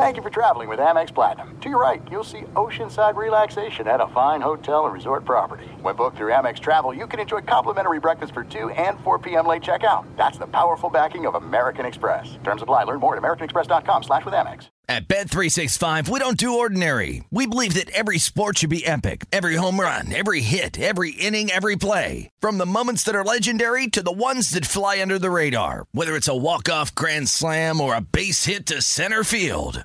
Thank you for traveling with Amex Platinum. To your right, you'll see oceanside relaxation at a fine hotel and resort property. When booked through Amex Travel, you can enjoy complimentary breakfast for 2 and 4 p.m. late checkout. That's the powerful backing of American Express. Terms apply. Learn more at americanexpress.com slash with Amex. At Bet365, we don't do ordinary. We believe that every sport should be epic. Every home run, every hit, every inning, every play. From the moments that are legendary to the ones that fly under the radar. Whether it's a walk-off grand slam or a base hit to center field.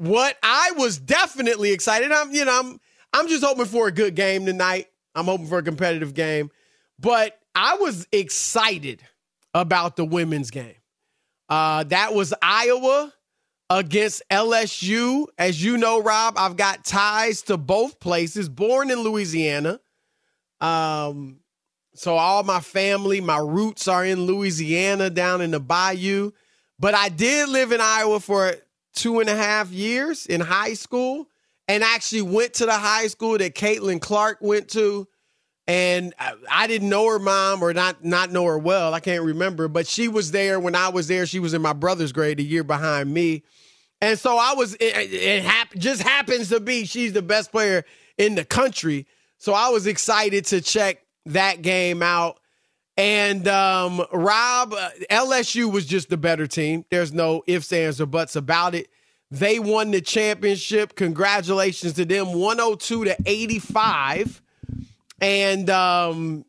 What I was definitely excited. I'm, you know, I'm, I'm just hoping for a good game tonight. I'm hoping for a competitive game, but I was excited about the women's game. Uh, that was Iowa against LSU. As you know, Rob, I've got ties to both places. Born in Louisiana, um, so all my family, my roots are in Louisiana, down in the Bayou. But I did live in Iowa for two and a half years in high school and actually went to the high school that Caitlin Clark went to. And I, didn't know her mom or not not know her well. I can't remember, but she was there when I was there. She was in my brother's grade, a year behind me. And so I was. It, it hap- just happens to be she's the best player in the country. So I was excited to check that game out. And um, Rob, uh, LSU was just the better team. There's no ifs, ands, or buts about it. They won the championship. Congratulations to them, 102 to 85. And um,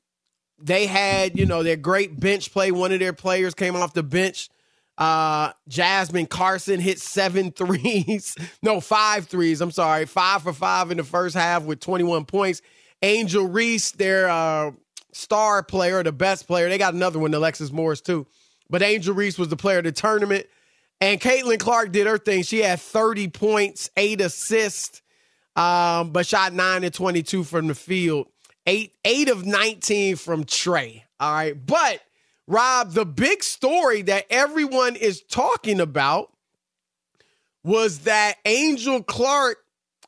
they had, you know, their great bench play. One of their players came off the bench. Uh, Jasmine Carson hit seven threes. no, five threes. I'm sorry. Five for five in the first half with 21 points. Angel Reese, their uh, star player, the best player. They got another one, Alexis Morris, too. But Angel Reese was the player of the tournament. And Caitlin Clark did her thing. She had 30 points, eight assists, um, but shot nine and 22 from the field. Eight, eight of 19 from Trey. All right. But Rob, the big story that everyone is talking about was that Angel Clark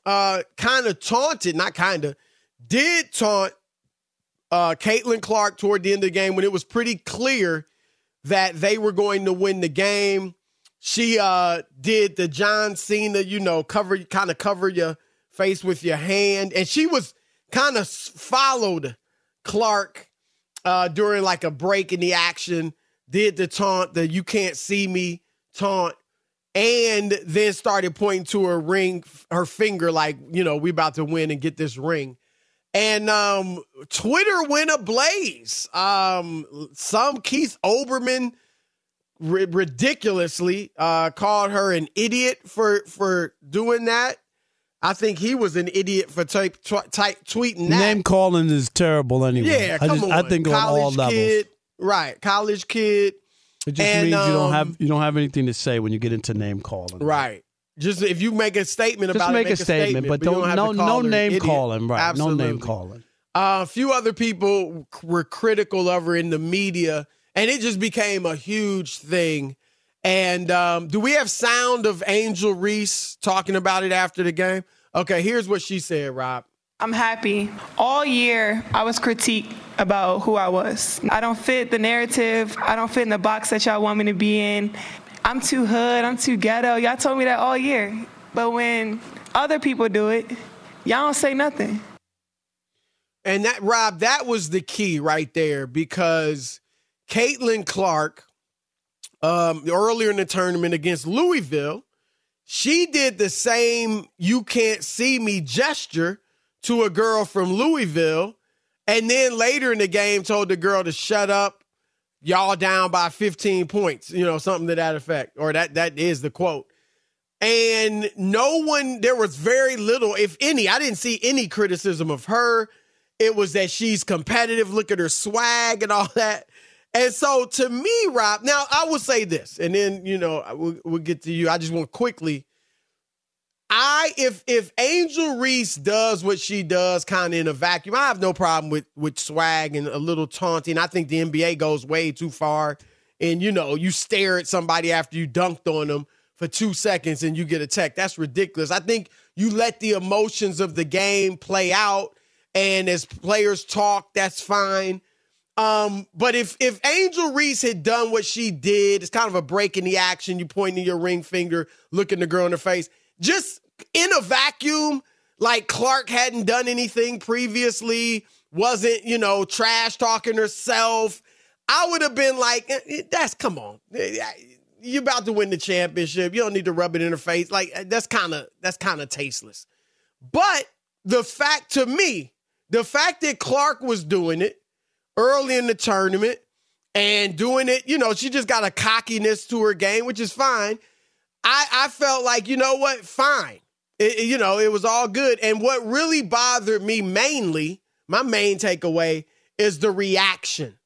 uh, kind of taunted, not kind of, did taunt uh, Caitlin Clark toward the end of the game when it was pretty clear that they were going to win the game. She uh, did the John Cena, you know, cover kind of cover your face with your hand, and she was kind of followed Clark uh, during like a break in the action. Did the taunt, the "you can't see me" taunt, and then started pointing to her ring, her finger, like you know, we about to win and get this ring and um, Twitter went ablaze. Um, some Keith Olbermann r- ridiculously uh, called her an idiot for for doing that. I think he was an idiot for type, tw- type tweeting that. Name calling is terrible anyway. Yeah, come I, just, on. I think college on all levels. kid, right? College kid. It just and, means you don't um, have you don't have anything to say when you get into name calling. Right. Just if you make a statement Just about make, it, make a statement, but you don't, no call no her an name idiot. calling, right? Absolutely. No name calling. Uh, a few other people were critical of her in the media, and it just became a huge thing. And um, do we have sound of Angel Reese talking about it after the game? Okay, here's what she said, Rob. I'm happy. All year, I was critiqued about who I was. I don't fit the narrative. I don't fit in the box that y'all want me to be in. I'm too hood. I'm too ghetto. Y'all told me that all year. But when other people do it, y'all don't say nothing. And that, Rob, that was the key right there because Caitlin Clark, um, earlier in the tournament against Louisville, she did the same you can't see me gesture to a girl from Louisville. And then later in the game, told the girl to shut up. Y'all down by 15 points, you know, something to that effect. Or that that is the quote. And no one, there was very little, if any, I didn't see any criticism of her. It was that she's competitive. Look at her swag and all that. And so to me, Rob, now I will say this, and then, you know, we'll, we'll get to you. I just want quickly. I if if Angel Reese does what she does kind of in a vacuum, I have no problem with with swag and a little taunting. I think the NBA goes way too far. And you know, you stare at somebody after you dunked on them for two seconds and you get a tech. That's ridiculous. I think you let the emotions of the game play out, and as players talk, that's fine. Um, but if if Angel Reese had done what she did, it's kind of a break in the action. You pointing your ring finger, looking the girl in the face, just in a vacuum, like Clark hadn't done anything previously, wasn't you know trash talking herself. I would have been like, "Eh, eh that's come on, eh, eh, you're about to win the championship. You don't need to rub it in her face. Like that's kind of that's kind of tasteless. But the fact to me, the fact that Clark was doing it early in the tournament and doing it, you know, she just got a cockiness to her game, which is fine. I, I felt like, you know what, fine. It- you know, it was all good. And what really bothered me mainly, my main takeaway, is the reaction.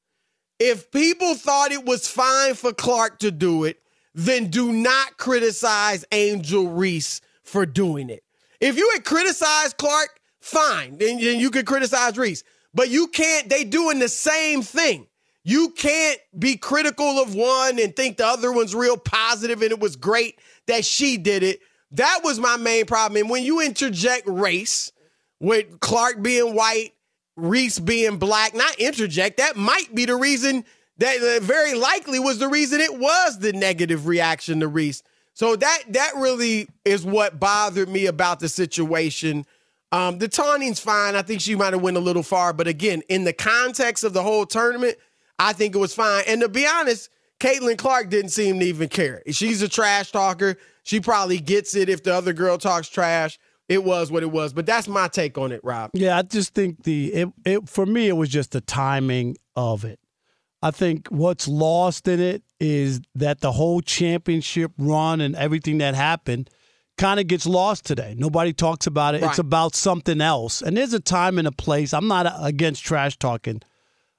If people thought it was fine for Clark to do it, then do not criticize Angel Reese for doing it. If you had criticized Clark, fine, then, then you could criticize Reese. But you can't, they doing the same thing. You can't be critical of one and think the other one's real positive and it was great that she did it. That was my main problem. And when you interject race with Clark being white, Reese being black, not interject, that might be the reason that that very likely was the reason it was the negative reaction to Reese. So that that really is what bothered me about the situation. Um, the taunting's fine. I think she might have went a little far, but again, in the context of the whole tournament, I think it was fine. And to be honest, Caitlin Clark didn't seem to even care. She's a trash talker. She probably gets it if the other girl talks trash. It was what it was. But that's my take on it, Rob. Yeah, I just think the it, it for me it was just the timing of it. I think what's lost in it is that the whole championship run and everything that happened kind of gets lost today. Nobody talks about it. Right. It's about something else. And there's a time and a place. I'm not against trash talking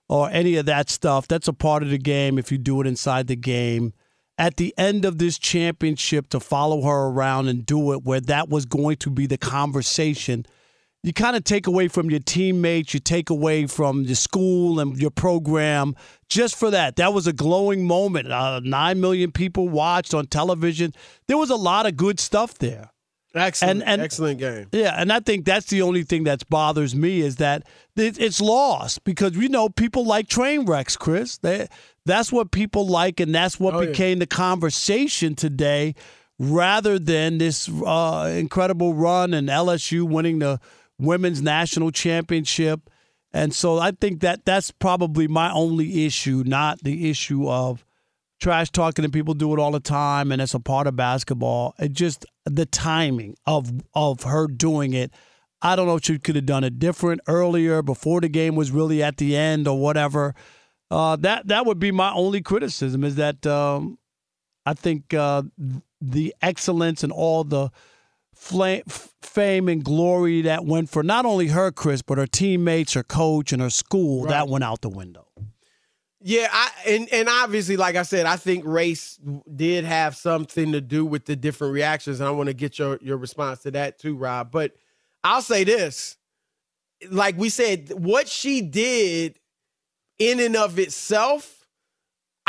or any of that stuff. That's a part of the game if you do it inside the game. At the end of this championship, to follow her around and do it where that was going to be the conversation, you kind of take away from your teammates, you take away from your school and your program just for that. That was a glowing moment. Uh, Nine million people watched on television. There was a lot of good stuff there. Excellent. And- and- excellent game. Yeah, and I think that's the only thing that bothers me is that it- it's lost because you know people like train wrecks, Chris. They, that's what people like, and that's what Oh, yeah. became the conversation today, rather than this uh, incredible run and LSU winning the women's national championship. And so I think that that's probably my only issue, not the issue of trash talking and people do it all the time and it's a part of basketball. It just the timing of of her doing it. I don't know if she could have done it different earlier before the game was really at the end or whatever. Uh, that that would be my only criticism is that um, I think uh, the excellence and all the fla- f- fame and glory that went for not only her, Chris, but her teammates, her coach, and her school that went out the window. Yeah, I and and obviously, like I said, I think race did have something to do with the different reactions. And I want to get your your response to that too, Rob. But I'll say this: like we said, what she did in and of itself.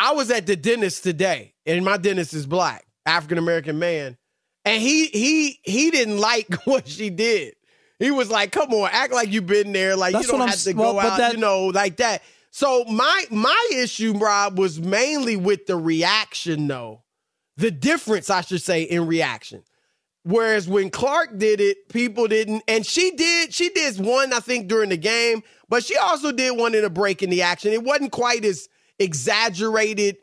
I was at the dentist today, and my dentist is black, African American man, and he he he didn't like what she did. He was like, "Come on, act like you've been there. Like That's you don't have to go but out, that- you know, like that." So my my issue, Rob, was mainly with the reaction, though. The difference, I should say, in reaction. Whereas when Clark did it, people didn't, and she did. She did one, I think, during the game, but she also did one in a break in the action. It wasn't quite as exaggerated.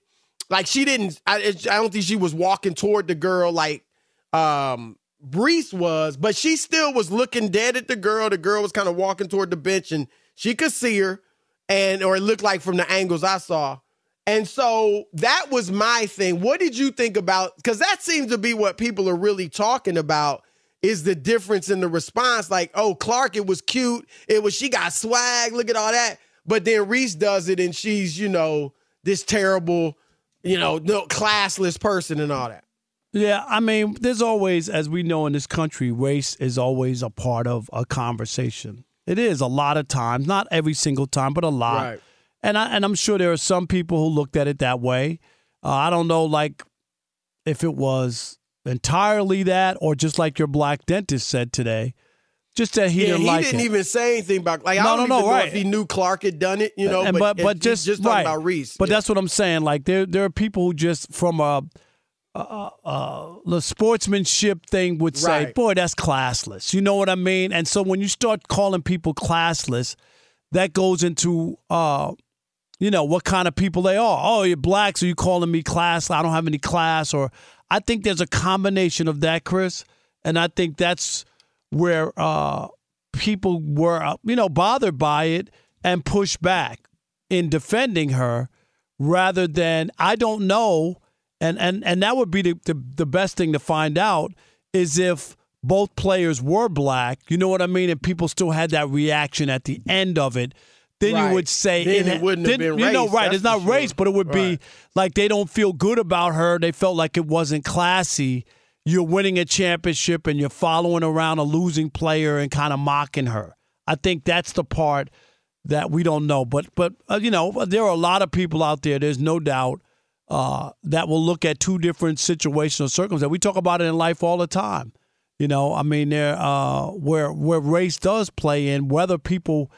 Like she didn't. I, I don't think she was walking toward the girl like um Brees was, but she still was looking dead at the girl. The girl was kind of walking toward the bench, and she could see her, and or it looked like from the angles I saw. And so that was my thing. What did you think about? Because that seems to be what people are really talking about is the difference in the response. Like, oh, Clark, it was cute. It was she got swag. Look at all that. But then Reese does it, and she's you know this terrible, you know, no classless person and all that. Yeah, I mean, there's always, as we know in this country, race is always a part of a conversation. It is a lot of times, not every single time, but a lot. Right. And I and I'm sure there are some people who looked at it that way. Uh, I don't know, like if it was entirely that, or just like your black dentist said today, just that he yeah, didn't like. he like didn't it. even say anything about like I don't no, no, know right. if he knew Clark had done it, you know. and but but, but just just talking right. about Reese. But Yeah. that's what I'm saying. Like there there are people who just from a, a, a the sportsmanship thing would say, Right. "Boy, that's classless." You know what I mean? And so when you start calling people classless, that goes into uh, you know what kind of people they are. Oh, you're black, so you calling me class? I don't have any class. Or I think there's a combination of that, Chris, and I think that's where uh, people were, uh, you know, bothered by it and pushed back in defending her, rather than I don't know, and and and that would be the the, the best thing to find out is if both players were black. You know what I mean? And people still had that reaction at the end of it. Then Right. you would say Then it wouldn't have then- been You know, right? It's not sure. race, but it would be like they don't feel good about her. They felt like it wasn't classy. You're winning a championship and you're following around a losing player and kind of mocking her. I think that's the part that we don't know. But but uh, you know, there are a lot of people out there. There's no doubt uh, that will look at two different situational circumstances. We talk about it in life all the time. You know, I mean, there uh, where where race does play in, whether people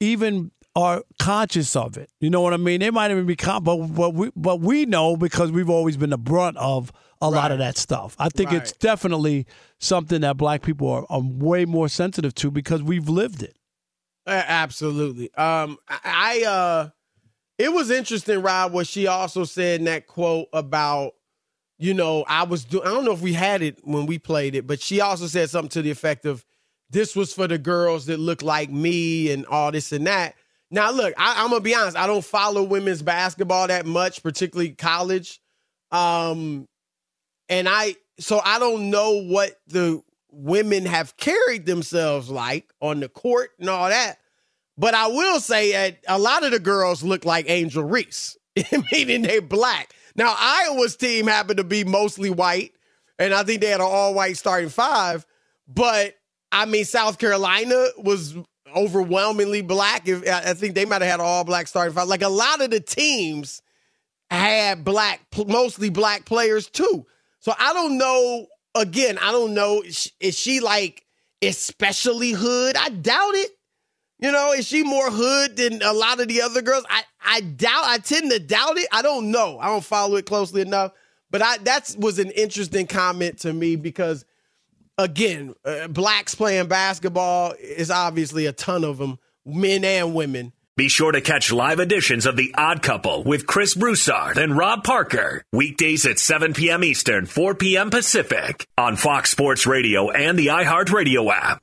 even are conscious of it. You know what I mean? They might even be, con- but but we but we know because we've always been the brunt of a lot of that stuff. I think it's definitely something that black people are, are way more sensitive to because we've lived it. Absolutely. Um, I, I uh, it was interesting, Rob, what she also said in that quote about, you know, I was doing. I don't know if we had it when we played it, but she also said something to the effect of, "This was for the girls that look like me and all this and that." Now, look, I, I'm gonna be honest. I don't follow women's basketball that much, particularly college. Um, and I so I don't know what the women have carried themselves like on the court and all that. But I will say that a lot of the girls look like Angel Reese, meaning they black. Now Iowa's team happened to be mostly white, and I think they had an all-white starting five. But I mean, South Carolina was overwhelmingly black. If I think they might have had an all-black starting five. Like a lot of the teams had black, mostly black players too. So I don't know. Again, I don't know. Is she like especially hood? I doubt it. You know, is she more hood than a lot of the other girls? I, I doubt. I tend to doubt it. I don't know. I don't follow it closely enough. But I that was an interesting comment to me because, again, uh, blacks playing basketball is obviously a ton of them, men and women. Be sure to catch live editions of The Odd Couple with Chris Broussard and Rob Parker. Weekdays at 7 p.m. Eastern, 4 p.m. Pacific on Fox Sports Radio and the iHeartRadio app.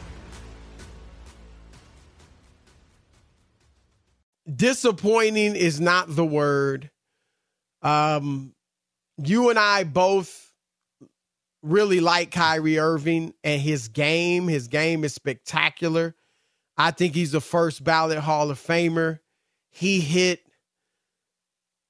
Disappointing is not the word. Um, you and I both really like Kyrie Irving and his game. His game is spectacular. I think he's the first ballot Hall of Famer. He hit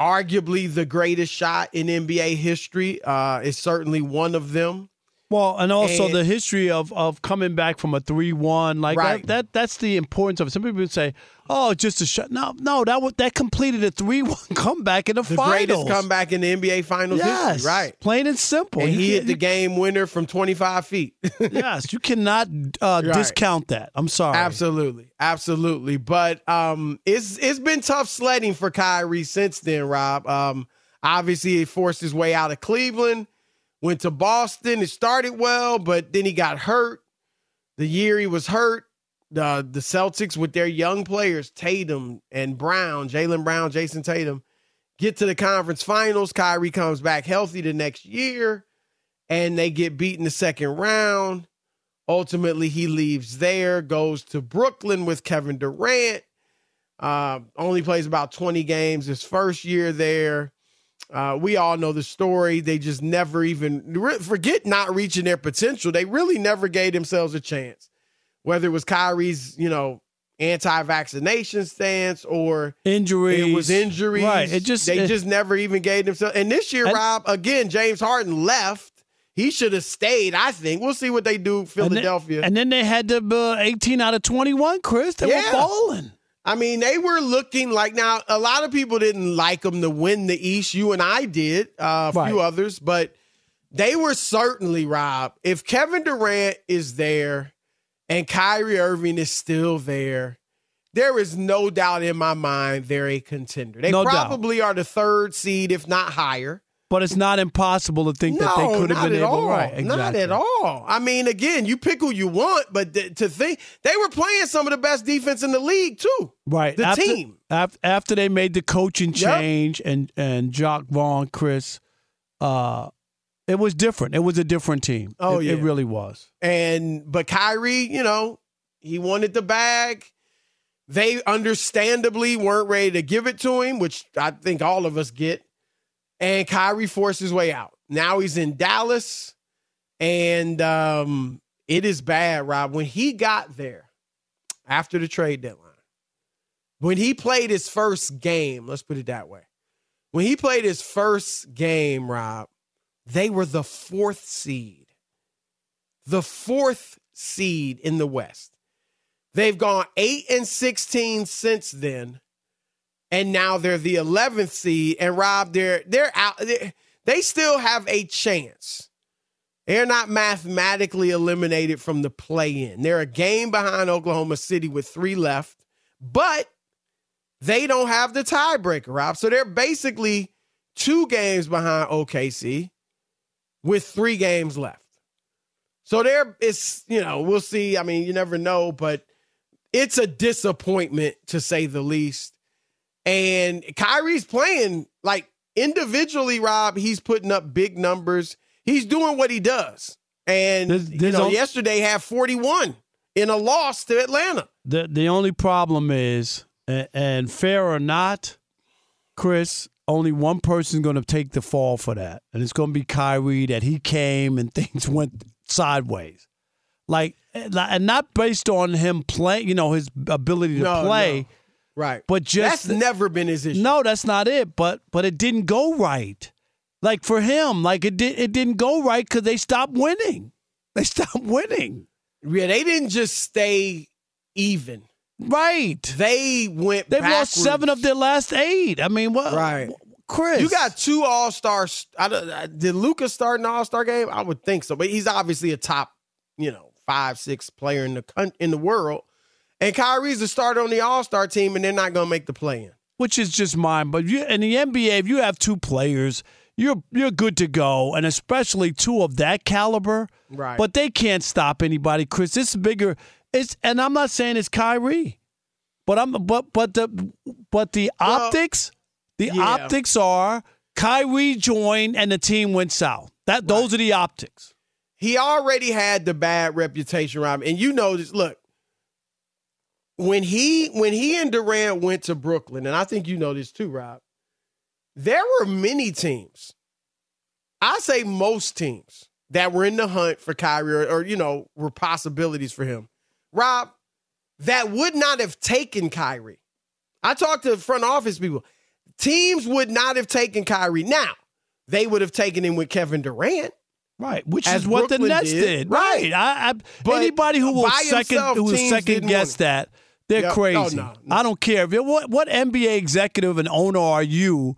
arguably the greatest shot in NBA history. Uh, it's certainly one of them. Well, and also And- the history of of coming back from a three one, like Right. that, that. That's the importance of it. Some people would say, "Oh, just a shot." No, no, that was, that completed a three one comeback in the, The finals. greatest comeback in the NBA Finals Yes, history. Right. Plain and simple. And You he hit the game winner from 25 feet. yes, you cannot uh, Right. discount that. I'm sorry. Absolutely, absolutely. But um, it's it's been tough sledding for Kyrie since then. Rob, um, obviously he forced his way out of Cleveland, went to Boston. It started well, but then he got hurt. The year he was hurt, the the Celtics with their young players Tatum and Brown, Jaylen Brown, Jayson Tatum, get to the conference finals. Kyrie comes back healthy the next year, and they get beat in the second round. Ultimately, he leaves there, goes to Brooklyn with Kevin Durant. Uh, only plays about 20 games his first year there. Uh, we all know the story. They just never even re- forget not reaching their potential. They really never gave themselves a chance, whether it was Kyrie's, you know, anti-vaccination stance or Injuries. it was injuries. Right. It just they it- just never even gave themselves. And this year, And- Rob, again, James Harden left. He should have stayed. I think we'll see what they do. and then- Philadelphia. And then, they had the uh, 18 out of 21, Chris. They Yeah. were balling. I mean, they were looking like now. A lot of people didn't like them to win the East. You and I did, uh, a Right. few others, but they were certainly Rob. If Kevin Durant is there and Kyrie Irving is still there, there is no doubt in my mind they're a contender. They No doubt. probably are the third seed, if not higher. But it's not impossible to think that they could have been able. all. Right. Exactly. Not at all. I mean, again, you pick who you want, but th- to think they were playing some of the best defense in the league too. Right. The after, team. af- After they made the coaching Yep. change and and Jacque Vaughn, Chris, uh, It was different. It was a different team. Oh, it, yeah. it really was. And but Kyrie, you know, he wanted the bag. They understandably weren't ready to give it to him, which I think all of us get. And Kyrie forced his way out. Now he's in Dallas, and um, it is bad, Rob. When he got there after the trade deadline, when he played his first game, let's put it that way. When he played his first game, Rob, they were the fourth seed. The fourth seed in the West. They've gone 8 and 16 since then. And now they're the 11th seed. And Rob, they're they're out. They're, they still have a chance. They're not mathematically eliminated from the play in. They're a game behind Oklahoma City with three left, but they don't have the tiebreaker, Rob. So they're basically two games behind OKC with three games left. So there is, you know, we'll see. I mean, you never know, but it's a disappointment to say the least. And Kyrie's playing like individually, Rob, he's putting up big numbers. He's doing what he does. And There's- you know, yesterday had 41 in a loss to Atlanta. The the only problem is, and, and fair or not, Chris, only one person's going to take the fall for that, and it's going to be Kyrie. That he came and things went sideways, like eh, and not based on him playing, you know, his ability to No, play, no. Right. but just That's never been his issue. no, that's not it. But but it didn't go right. Like for him, like it did. It didn't go right because they stopped winning. They stopped winning. Yeah, they didn't just stay even. Right. They went They've backwards. lost seven of their last eight. I mean, what? Right. Chris. You got two All Stars. Did Lucas start an All Star game? I would think so, but he's obviously a top, you know, five six player in the in the world. And Kyrie's a starter on the All Star team, and they're not going to make the play in. which is just mine. But you, in the NBA, if you have two players, you're you're good to go, and especially two of that caliber. Right. But they can't stop anybody, Chris. This is bigger. It's and I'm not saying it's Kyrie, but I'm but but the but the optics, the yeah. optics are Kyrie joined and the team went south. That those are the optics. He already had the bad reputation, Rob, and you know this. Look, when he when he and Durant went to Brooklyn, and I think you know this too, Rob. There were many teams. I say most teams that were in the hunt for Kyrie, or, or you know, were possibilities for him. Rob, that would not have taken Kyrie. I talked to front office people. Teams would not have taken Kyrie. Now, they would have taken him with Kevin Durant. Right, which As is what the Nets did. did. Right. Right. I, I, anybody who will second who will second guess that they're Yep. crazy. Oh, no, no. I don't care what what NBA executive and owner are you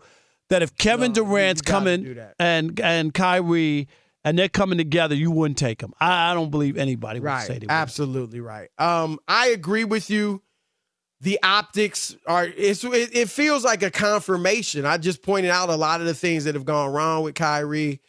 that if Kevin No, Durant's you gotta do coming and and Kyrie and they're coming together, you wouldn't take them. I, I don't believe anybody would Right. say they would. Absolutely right. Um, I agree with you. The optics are it's it, it feels like a confirmation. I just pointed out a lot of the things that have gone wrong with Kyrie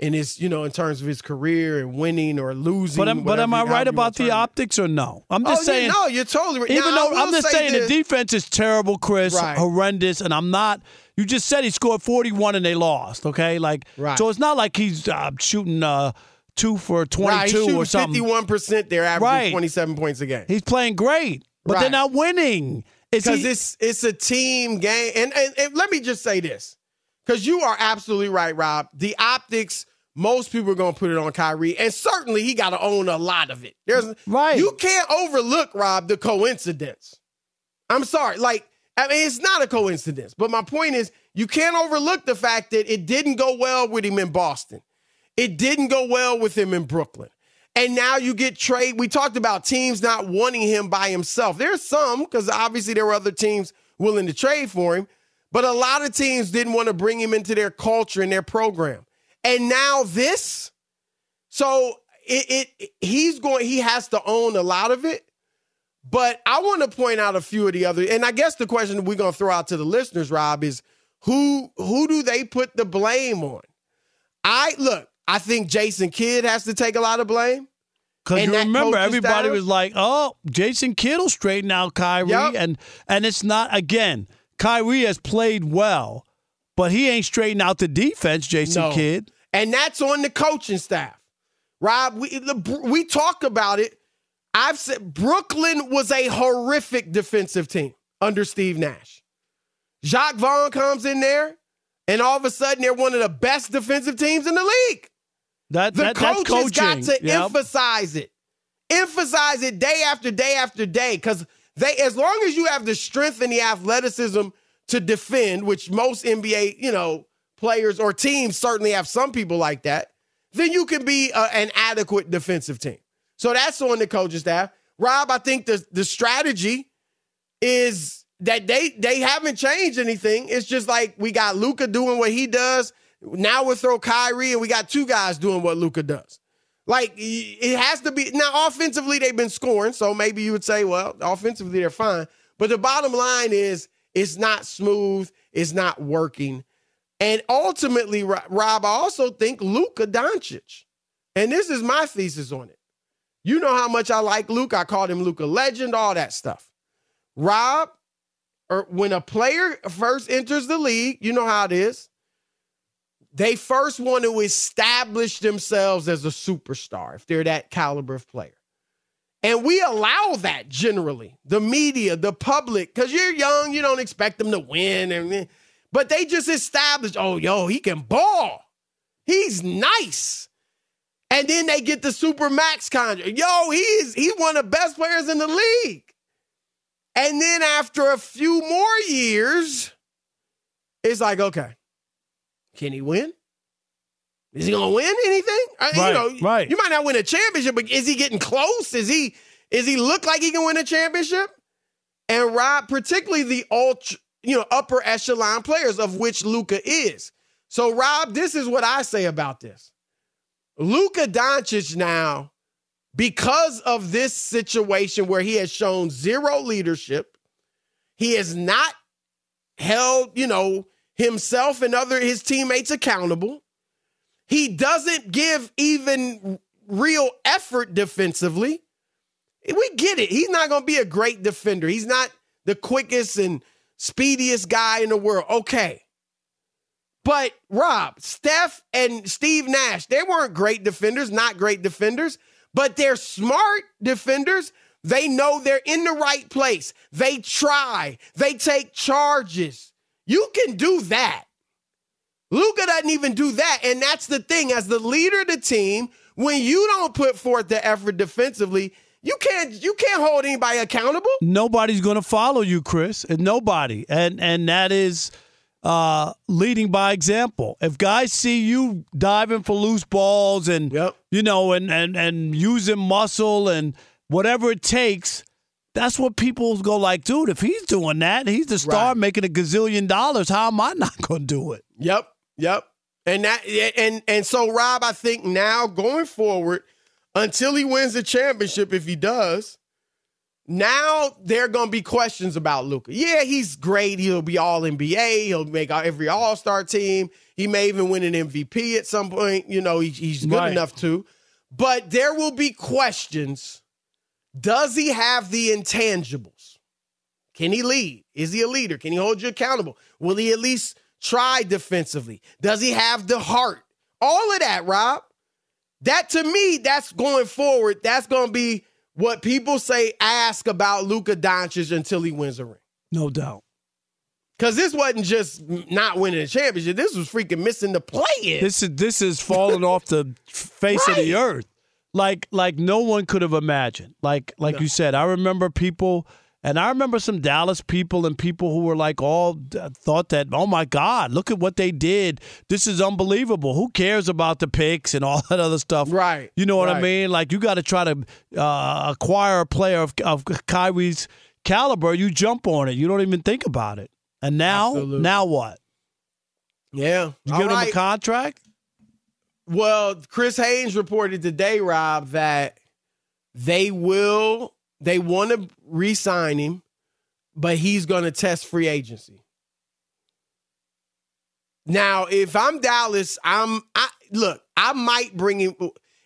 in his, you know, in terms of his career and winning or losing. But am, but am I right about the optics or no? I'm just oh, saying. Yeah, no, you're totally right. Even Now, though I'm just say saying this. the defense is terrible, Chris, Right. horrendous, and I'm not. You just said he scored 41 and they lost. Okay, like Right. so it's not like he's uh, shooting uh, two for 22 right, or something. 51%. They're averaging Right. 27 points a game. He's playing great, but they're not winning. Because it's it's a team game. And, and and let me just say this, because you are absolutely right, Rob. The optics, most people are going to put it on Kyrie, and certainly he got to own a lot of it. There's Right. You can't overlook Rob the coincidence. I'm sorry, like I mean, it's not a coincidence, but my point is, you can't overlook the fact that it didn't go well with him in Boston. It didn't go well with him in Brooklyn. And now you get trade. We talked about teams not wanting him by himself. There's some, because obviously there were other teams willing to trade for him, but a lot of teams didn't want to bring him into their culture and their program. And now this, so it, it he's going, he has to own a lot of it. But I want to point out a few of the other, and I guess the question we're going to throw out to the listeners, Rob, is who who do they put the blame on? I look, I think Jason Kidd has to take a lot of blame. Because you remember, everybody staff- was like, "Oh, Jason Kidd will straighten out Kyrie," Yep. and and it's not. Again, Kyrie has played well, but he ain't straightened out the defense. Jason No. Kidd. And that's on the coaching staff. Rob, we we talk about it. I've said Brooklyn was a horrific defensive team under Steve Nash. Jacque Vaughn comes in there, and all of a sudden they're one of the best defensive teams in the league. That, the that, coaches got to yep. emphasize it, emphasize it day after day after day, because they, as long as you have the strength and the athleticism to defend, which most NBA, you know, players or teams certainly have some people like that, then you can be a, an adequate defensive team. So that's on the coaching staff. Rob, I think the the strategy is that they they haven't changed anything. It's just like we got Luka doing what he does. Now we'll throw Kyrie, and we got two guys doing what Luka does. Like it has to be now. Offensively, they've been scoring, so maybe you would say, well, offensively they're fine. But the bottom line is, it's not smooth. It's not working. And ultimately, Rob, I also think Luka Doncic, and this is my thesis on it. You know how much I like Luke. I called him Luka Legend, all that stuff. Rob, or when a player first enters the league, you know how it is. They first want to establish themselves as a superstar if they're that caliber of player. And we allow that generally. The media, the public, because you're young, you don't expect them to win. And, but they just establish, oh, yo, he can ball. He's nice. And then they get the super max contract. Yo, he's he's one of the best players in the league. And then after a few more years, it's like, okay, can he win? Is he gonna win anything? Right, you know, right. You might not win a championship, but is he getting close? Is he is he look like he can win a championship? And Rob, particularly the ultra, you know, upper echelon players, of which Luka is. So, Rob, this is what I say about this. Luka Doncic now, because of this situation where he has shown zero leadership, he has not held, you know, himself and other his teammates accountable. He doesn't give even real effort defensively. We get it. He's not going to be a great defender. He's not the quickest and speediest guy in the world. Okay. But Rob, Steph, and Steve Nash, they weren't great defenders, not great defenders, but they're smart defenders. They know they're in the right place. They try, they take charges. You can do that. Luka doesn't even do that. And that's the thing. As the leader of the team, when you don't put forth the effort defensively, you can't you can't hold anybody accountable. Nobody's gonna follow you, Chris. And nobody. And and that is uh, leading by example. If guys see you diving for loose balls and yep. you know and and and using muscle and whatever it takes, that's what people go like, dude. If he's doing that, he's the star Right. making a gazillion dollars. How am I not going to do it? Yep, yep. And that and and so Rob, I think now going forward, until he wins the championship, if he does, now there are gonna be questions about Luka. Yeah, he's great. He'll be all NBA. He'll make every All Star team. He may even win an MVP at some point. You know, he, he's good Right. enough to. But there will be questions. Does he have the intangibles? Can he lead? Is he a leader? Can he hold you accountable? Will he at least try defensively? Does he have the heart? All of that, Rob. That to me, that's going forward. That's going to be what people say ask about Luka Doncic until he wins a ring. No doubt. Because this wasn't just not winning a championship. This was freaking missing the play-in. This is this is falling off the face of the earth. Like like no one could have imagined. Like like you said, I remember people and I remember some Dallas people and people who were like all thought that, oh my God, look at what they did. This is unbelievable. Who cares about the picks and all that other stuff? Right. You know what I mean? Like you got to try to uh, acquire a player of, of Kyrie's caliber. You jump on it. You don't even think about it. And now, Absolutely. now what? Yeah. You give him a contract? Well, Chris Haynes reported today, Rob, that they will they want to re-sign him, but he's going to test free agency. Now, if I'm Dallas, I'm I look, I might bring him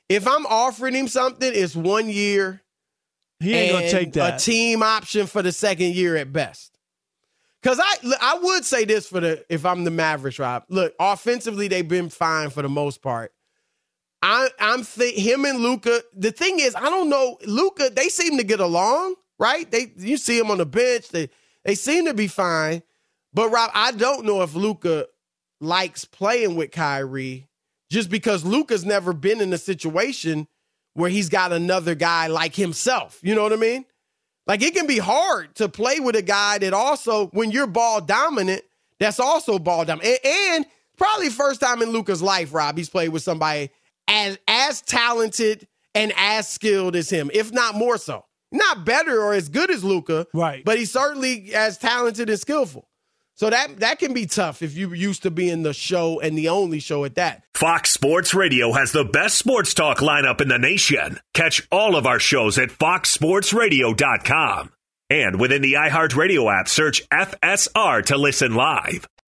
if I'm offering him something, it's one year He ain't gonna take that. A team option for the second year at best. Because I I would say this for the if I'm the Mavericks, Rob. Look, offensively they've been fine for the most part. I I'm th- him and Luka. The thing is, I don't know Luka. They seem to get along, right? They you see him on the bench. They they seem to be fine. But Rob, I don't know if Luka likes playing with Kyrie just because Luka's never been in a situation where he's got another guy like himself. You know what I mean? Like it can be hard to play with a guy that also, when you're ball dominant, that's also ball dominant. And, and probably first time in Luka's life, Rob, he's played with somebody as as talented and as skilled as him, if not more so. Not better or as good as Luka, right? But he's certainly as talented and skillful. So that that can be tough if you used to being the show and the only show at that. Fox Sports Radio has the best sports talk lineup in the nation. Catch all of our shows at foxsportsradio.com. And within the iHeartRadio app, search FSR to listen live.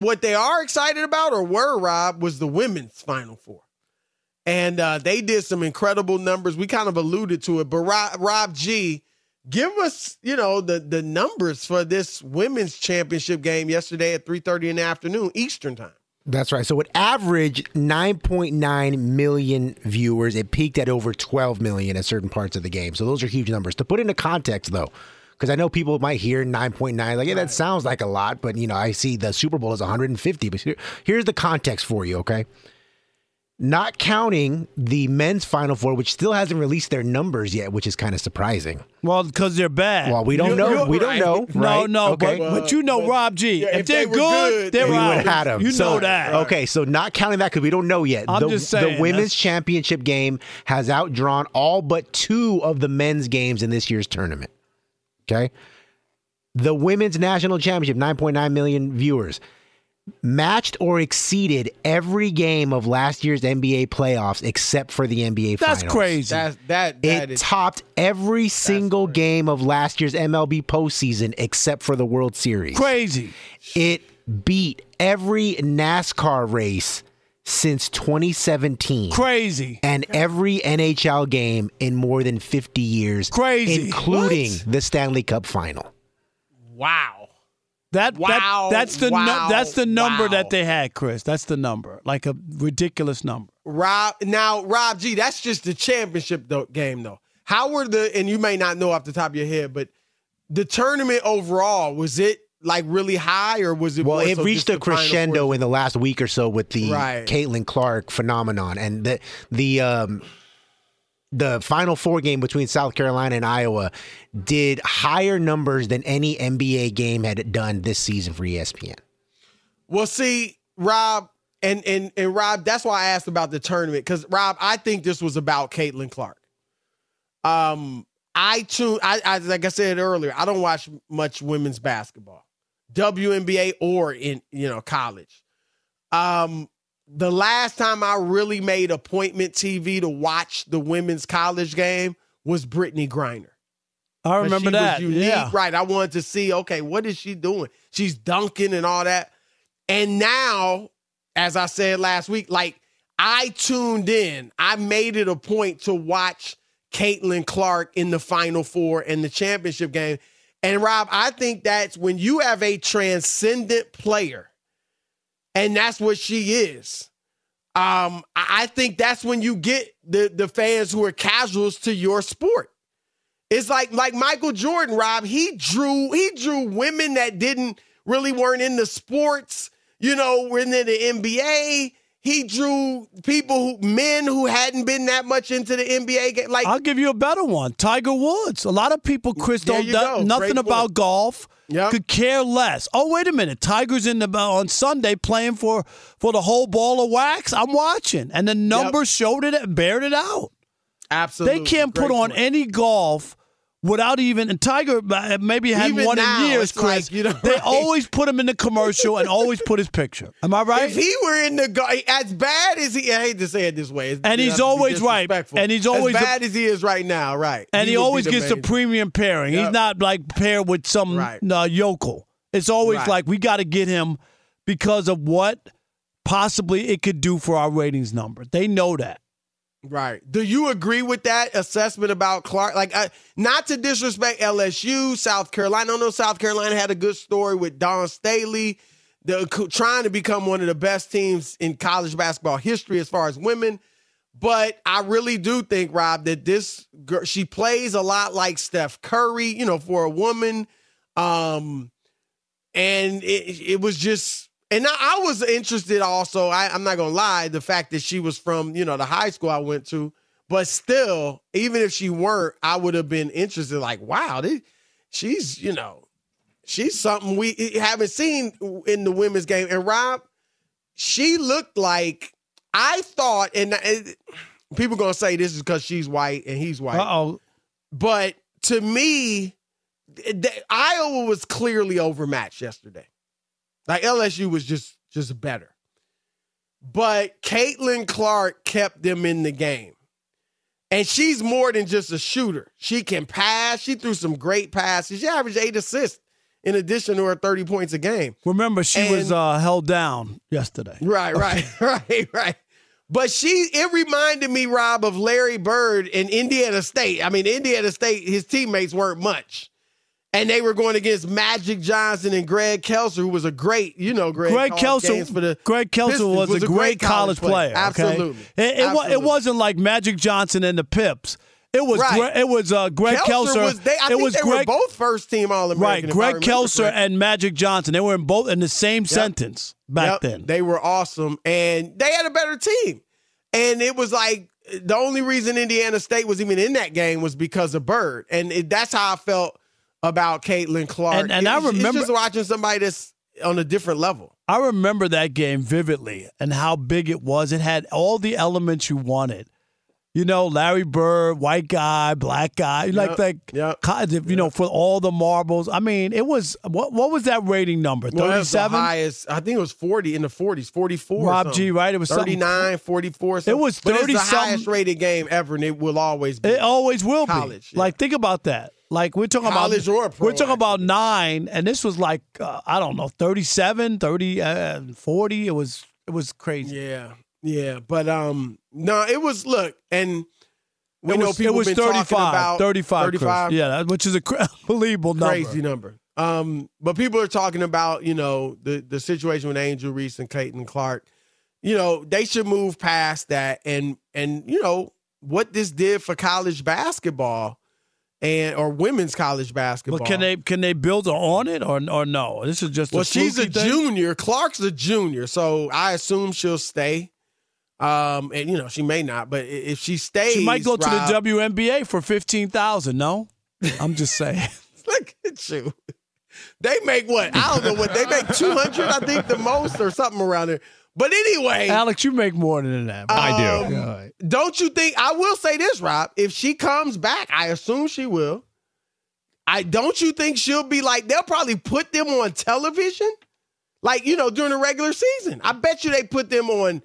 What they are excited about or were, Rob, was the women's Final Four. And uh, they did some incredible numbers. We kind of alluded to it, but Rob, Rob G, give us, you know, the the numbers for this women's championship game yesterday at 3:30 in the afternoon Eastern time. That's right. So it averaged 9.9 million viewers. It peaked at over 12 million at certain parts of the game. So those are huge numbers. To put into context, though, because I know people might hear 9.9, like, yeah, that sounds like a lot, but, you know, I see the Super Bowl is 150. But here, here's the context for you, okay? Not counting the men's Final Four, which still hasn't released their numbers yet, which is kind of surprising. Well, because they're bad. Well, we don't know. We don't know. No, right? no, Okay. but, but you know Rob G. yeah, if, if they're they were good, good, they're we we out. would have had them. You So- know that. Okay, so not counting that because we don't know yet. I'm the, just saying, the women's that's- championship game has outdrawn all but two of the men's games in this year's tournament. Okay, the women's national championship, 9.9 million viewers, matched or exceeded every game of last year's NBA playoffs except for the NBA That's finals. crazy. That's that that It is topped every single game of last year's MLB postseason except for the World Series. Crazy. It beat every NASCAR race since 2017 Crazy. and every NHL game in more than 50 years, Crazy. including What? the Stanley Cup final. wow. That, Wow, that that's the nu- that's the number wow. that they had, Chris. That's the number, like a ridiculous number. Rob, now Rob G, that's just the championship though, game though. How were the and you may not know off the top of your head, but the tournament overall was it like really high or was it? Well, it so reached a crescendo in the last week or so with the Right. Caitlin Clark phenomenon, and the the um, the Final Four game between South Carolina and Iowa did higher numbers than any NBA game had done this season for ESPN. Well, see, Rob, and and and Rob, that's why I asked about the tournament because Rob, I think this was about Caitlin Clark. Um, I tune, I, I like I said earlier, I don't watch much women's basketball, WNBA or in you know college. Um, the last time I really made appointment TV to watch the women's college game was Brittney Griner. I remember that. yeah. Right. I wanted to see, okay, what is she doing? She's dunking and all that. And now, as I said last week, like I tuned in. I made it a point to watch Caitlin Clark in the Final Four and the championship game. And Rob, I think that's when you have a transcendent player, and that's what she is. Um, I think that's when you get the the fans who are casuals to your sport. It's like like Michael Jordan, Rob. He drew he drew women that didn't really weren't in the sports, you know, were in the NBA. He drew people who men who hadn't been that much into the NBA game. Like I'll give you a better one. Tiger Woods. A lot of people, Chris, don't know nothing Great about point. golf. Yep. Could care less. Oh, wait a minute. Tiger's in the on Sunday playing for for the whole ball of wax. I'm watching, and the numbers showed it, and bared it out. absolutely, They can't put on point. any golf without even. And Tiger maybe had Even one now, in years, Chris. like, you know, they right. always put him in the commercial and always put his picture. Am I right? If he were in the as bad as he, I hate to say it this way, And he's not to be always right. And he's always as bad as he is right now, right? and he, be always gets the premium pairing. He's not like paired with some Right. uh, yokel. It's always Right. like we got to get him because of what possibly it could do for our ratings number. They know that. Right. Do you agree with that assessment about Clark? Like, not to disrespect LSU, South Carolina. I know South Carolina had a good story with Dawn Staley, the, trying to become one of the best teams in college basketball history as far as women. But I really do think, Rob, that this girl, she plays a lot like Steph Curry, you know, for a woman. Um, and it, it was just and I, I was interested also I, i'm not gonna lie the fact that she was from you know the high school i went to but still even if she weren't i would have been interested like wow this, she's you know she's something we haven't seen in the women's game and rob she looked like i thought and and people gonna say this is because she's white and he's white Uh oh. but to me, Iowa was clearly overmatched yesterday. Like LSU was just just better. But Caitlin Clark kept them in the game. And she's more than just a shooter. She can pass. She threw some great passes. She averaged eight assists in addition to her 30 points a game. Remember, she was uh, held down yesterday. Right, right, right, right. But she, it reminded me, Rob, of Larry Bird in Indiana State. I mean, Indiana State, his teammates weren't much. And they were going against Magic Johnson and Greg Kelser, who was a great, you know, Greg, Greg Kelser, for the Greg Kelser Pistons, was, a great, college player. okay? Absolutely. It, it, wa- it Absolutely. wasn't like Magic Johnson and the Pips. It was Right. Gre- it was uh, Greg Kelser. was, they, I it think was they Greg, were both first team All American. Right, Greg Kelser and Magic Johnson. They were in both in the same sentence back then. They were awesome, and they had a better team. And it was like the only reason Indiana State was even in that game was because of Bird, and it, that's how I felt about Caitlin Clark. And- and I remember- just watching somebody that's on a different level. I remember that game vividly and how big it was. It had all the elements you wanted. You know, Larry Bird, white guy, black guy, like Yep, like yep, kind of, you know, for all the marbles. I mean, it was what what was that rating number? Well, that 37? highest. I think it was 40 in the 40s, 44. Rob. G, right? It was something- 39, 44. Something. It was But it's the highest rated game ever, and it will always be. It always will College, be. Like think about that. Like we're talking College about we're talking about 9 and this was like uh, I don't know, 37, 30 uh, 40. It was it was crazy. Yeah, yeah, but um, no, it was look, and we it know was, people it was been talking 35, about 35, Chris. 35. Yeah, that- which is a cra- unbelievable number. crazy number. Um, but people are talking about, you know, the the situation with Angel Reese and Caitlin Clark. You know, they should move past that and and you know what this did for college basketball and or women's college basketball. But can they can they build on it or or no? This is just a well, she's a thing? junior. Clark's a junior, so I assume she'll stay. Um, and you know she may not, but if she stays, She might go to the WNBA for fifteen thousand. No, I'm just saying. Look at you. They make what? I don't know what they make. Two hundred, I think, the most, or something around there. But anyway, Alex, you make more than that. um, I do. God. Don't you think? I will say this, Rob. If she comes back, I assume she will. I don't you think she'll be like they'll probably put them on television, like you know during the regular season. I bet you they put them on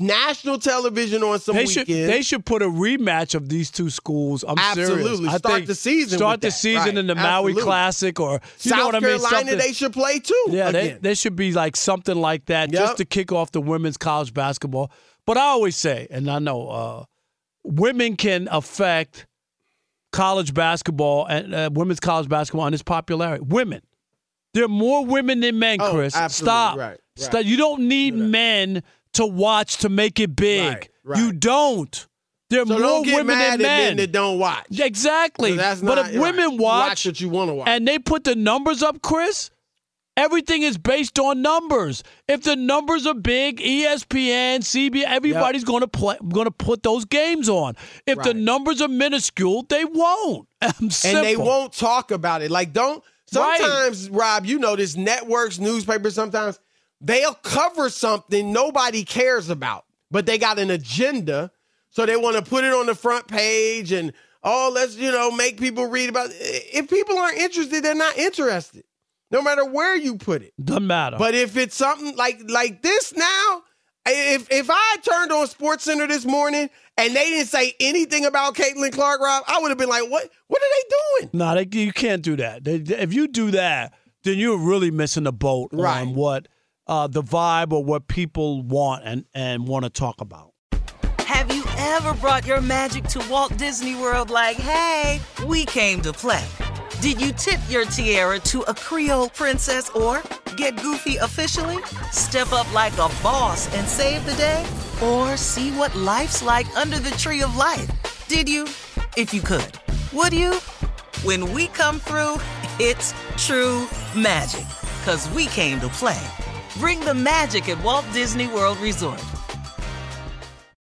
national television on some They should they should put a rematch of these two schools. I'm Absolutely. serious. I Start the season Start the season Right. in the Maui Classic or you South know what I mean. Carolina, Something- they should play too. Yeah, they, there should be like something like that Yep. just to kick off the women's college basketball. But I always say, and I know uh, women can affect college basketball and uh, women's college basketball and its popularity. Women. There are more women than men, Oh, Chris. absolutely. Stop. Right, right. Stop. You don't need men to watch to make it big. Right, right. You don't. There are so more don't get women mad than men. men that don't watch. Exactly. that's but not- if women right. watch, Watch what you watch. and they put the numbers up, Chris, everything is based on numbers. If the numbers are big, ESPN, CBS, everybody's going to play, going to put those games on. If the numbers are minuscule, they won't. And they won't talk about it. Like, don't. Right. Sometimes, Rob, you know this. Networks, newspapers, sometimes they'll cover something nobody cares about, but they got an agenda, so they want to put it on the front page and oh, let's you know make people read about. It. If people aren't interested, they're not interested, no matter where you put it. Doesn't matter. But if it's something like like this now, if if I turned on Sports Center this morning and they didn't say anything about Caitlin Clark, Rob, I would have been like, what What are they doing? no, they, you can't do that. They, if you do that, then you're really missing the boat Right. on what uh, the vibe or what people want and, and want to talk about. Have you ever brought your magic to Walt Disney World like, hey, we came to play? Did you tip your tiara to a Creole princess or get goofy officially? Step up like a boss and save the day? Or see what life's like under the tree of life? Did you? If you could. Would you? When we come through, it's true magic. Cause we came to play. Bring the magic at Walt Disney World Resort.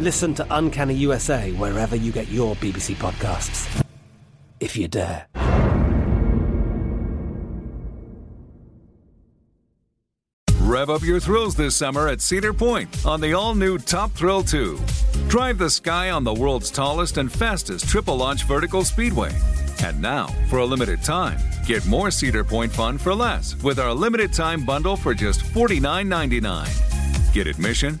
Listen to Uncanny USA wherever you get your BBC podcasts, if you dare. Rev up your thrills this summer at Cedar Point on the all new Top Thrill 2. Drive the sky on the world's tallest and fastest triple launch vertical speedway. And now, for a limited time, get more Cedar Point fun for less with our limited time bundle for just $49.99. Get admission,